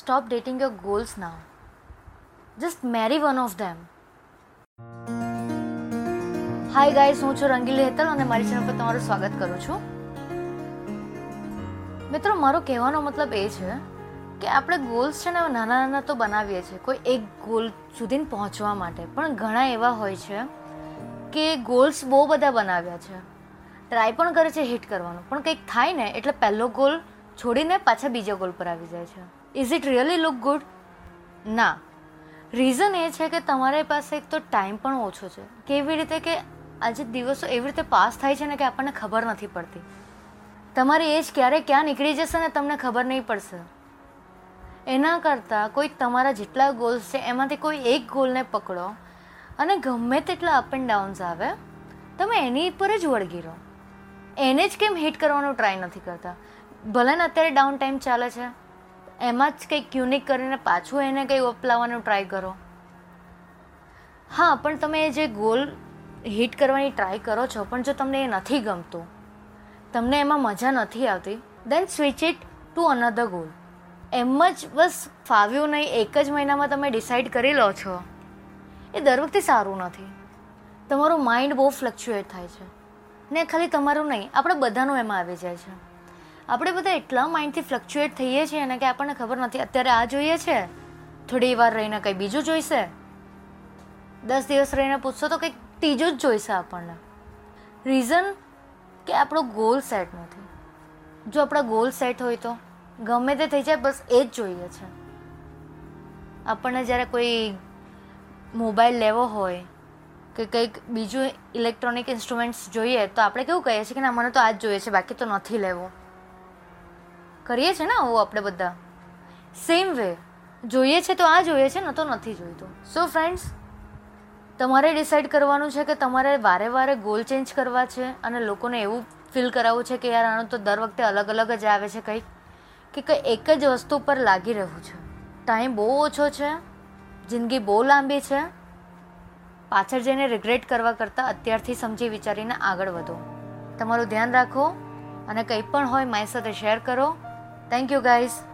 Stop dating your goals now. Just marry one of them. Hi guys હું છું રંગીલી હેતલ અને મારી ચેનલ પર તમારું સ્વાગત કરું છું મિત્રો, મારો કહેવાનો મતલબ એ છે કે આપણે ગોલ્સ છે ને નાના નાના તો બનાવીએ છીએ, કોઈ એક ગોલ સુધી પહોંચવા માટે પણ ઘણા એવા હોય છે કે ગોલ્સ બહુ બધા બનાવ્યા છે ટ્રાય પણ કરે છે હિટ કરવાનું પણ કંઈક થાય ને, એટલે પહેલો ગોલ છોડીને પાછા બીજા ગોલ પર આવી જાય છે. Is it really look good ના. રીઝન એ છે કે તમારી પાસે એક તો ટાઈમ પણ ઓછો છે. કેવી રીતે કે આજે દિવસો એવી રીતે પાસ થાય છે ને કે આપણને ખબર નથી પડતી. તમારી એજ ક્યારે ક્યાં નીકળી જશે ને તમને ખબર નહીં પડશે. એના કરતાં કોઈ તમારા જેટલા ગોલ્સ છે, એમાંથી કોઈ એક ગોલને પકડો અને ગમે તેટલા અપ એન્ડ ડાઉન્સ આવે, તમે એની પર જ વળગી રહો. એને જ કેમ હિટ કરવાનો ટ્રાય નથી કરતા? ભલે ને અત્યારે ડાઉન ટાઈમ ચાલે છે, એમાં જ કંઈક યુનિક કરીને પાછું એને કંઈ અપલાવવાનો ટ્રાય કરો. હા, પણ તમે જે ગોલ હિટ કરવાની ટ્રાય કરો છો, પણ જો તમને એ નથી ગમતું, તમને એમાં મજા નથી આવતી then switch it to another goal એમ જ બસ ફાવ્યું નહીં, એક જ મહિનામાં તમે ડિસાઈડ કરી લો છો. એ દર વખતે સારું નથી. તમારું માઇન્ડ બહુ ફ્લક્ચ્યુએટ થાય છે. ને ખાલી તમારું નહીં, આપણે બધાનું એમાં આવી જાય છે. આપણે બધા એટલા માઇન્ડથી ફ્લક્ચ્યુએટ થઈએ છીએ ને કે આપણને ખબર નથી. અત્યારે આ જોઈએ છે. થોડી વાર રહીને કંઈ બીજું જોઈશે. દસ દિવસ રહીને પૂછશો તો કંઈક ત્રીજું જ જોઈશે આપણને. રીઝન કે આપણો ગોલ સેટ નથી. જો આપણા ગોલ સેટ હોય તો ગમે તે થઈ જાય, બસ એ જ જોઈએ છે. આપણને જ્યારે કોઈ મોબાઈલ લેવો હોય કે કંઈક બીજું ઇલેક્ટ્રોનિક ઇન્સ્ટ્રુમેન્ટ્સ જોઈએ, તો આપણે કેવું કહીએ છીએ કે ના, મને તો આ જ જોઈએ છે, બાકી તો નથી લેવું. કરીએ છીએ ને આવું આપણે બધા? સેમ વે જોઈએ છે તો આ જોઈએ છે, ન તો નથી જોઈતું. સો ફ્રેન્ડ્સ તમારે ડિસાઈડ કરવાનું છે કે તમારે વારે વારે ગોલ ચેન્જ કરવા છે અને લોકોને એવું ફીલ કરાવવું છે કે યાર, આનું તો દર વખતે અલગ અલગ જ આવે છે કંઈક, કે કંઈ એક જ વસ્તુ પર લાગી રહ્યું છે. ટાઈમ બહુ ઓછો છે, જિંદગી બહુ લાંબી છે. પાછળ જઈને રિગ્રેટ કરવા કરતાં અત્યારથી સમજી વિચારીને આગળ વધો. તમારું ધ્યાન રાખો અને કંઈ પણ હોય મારી સાથે શેર કરો. Thank you guys.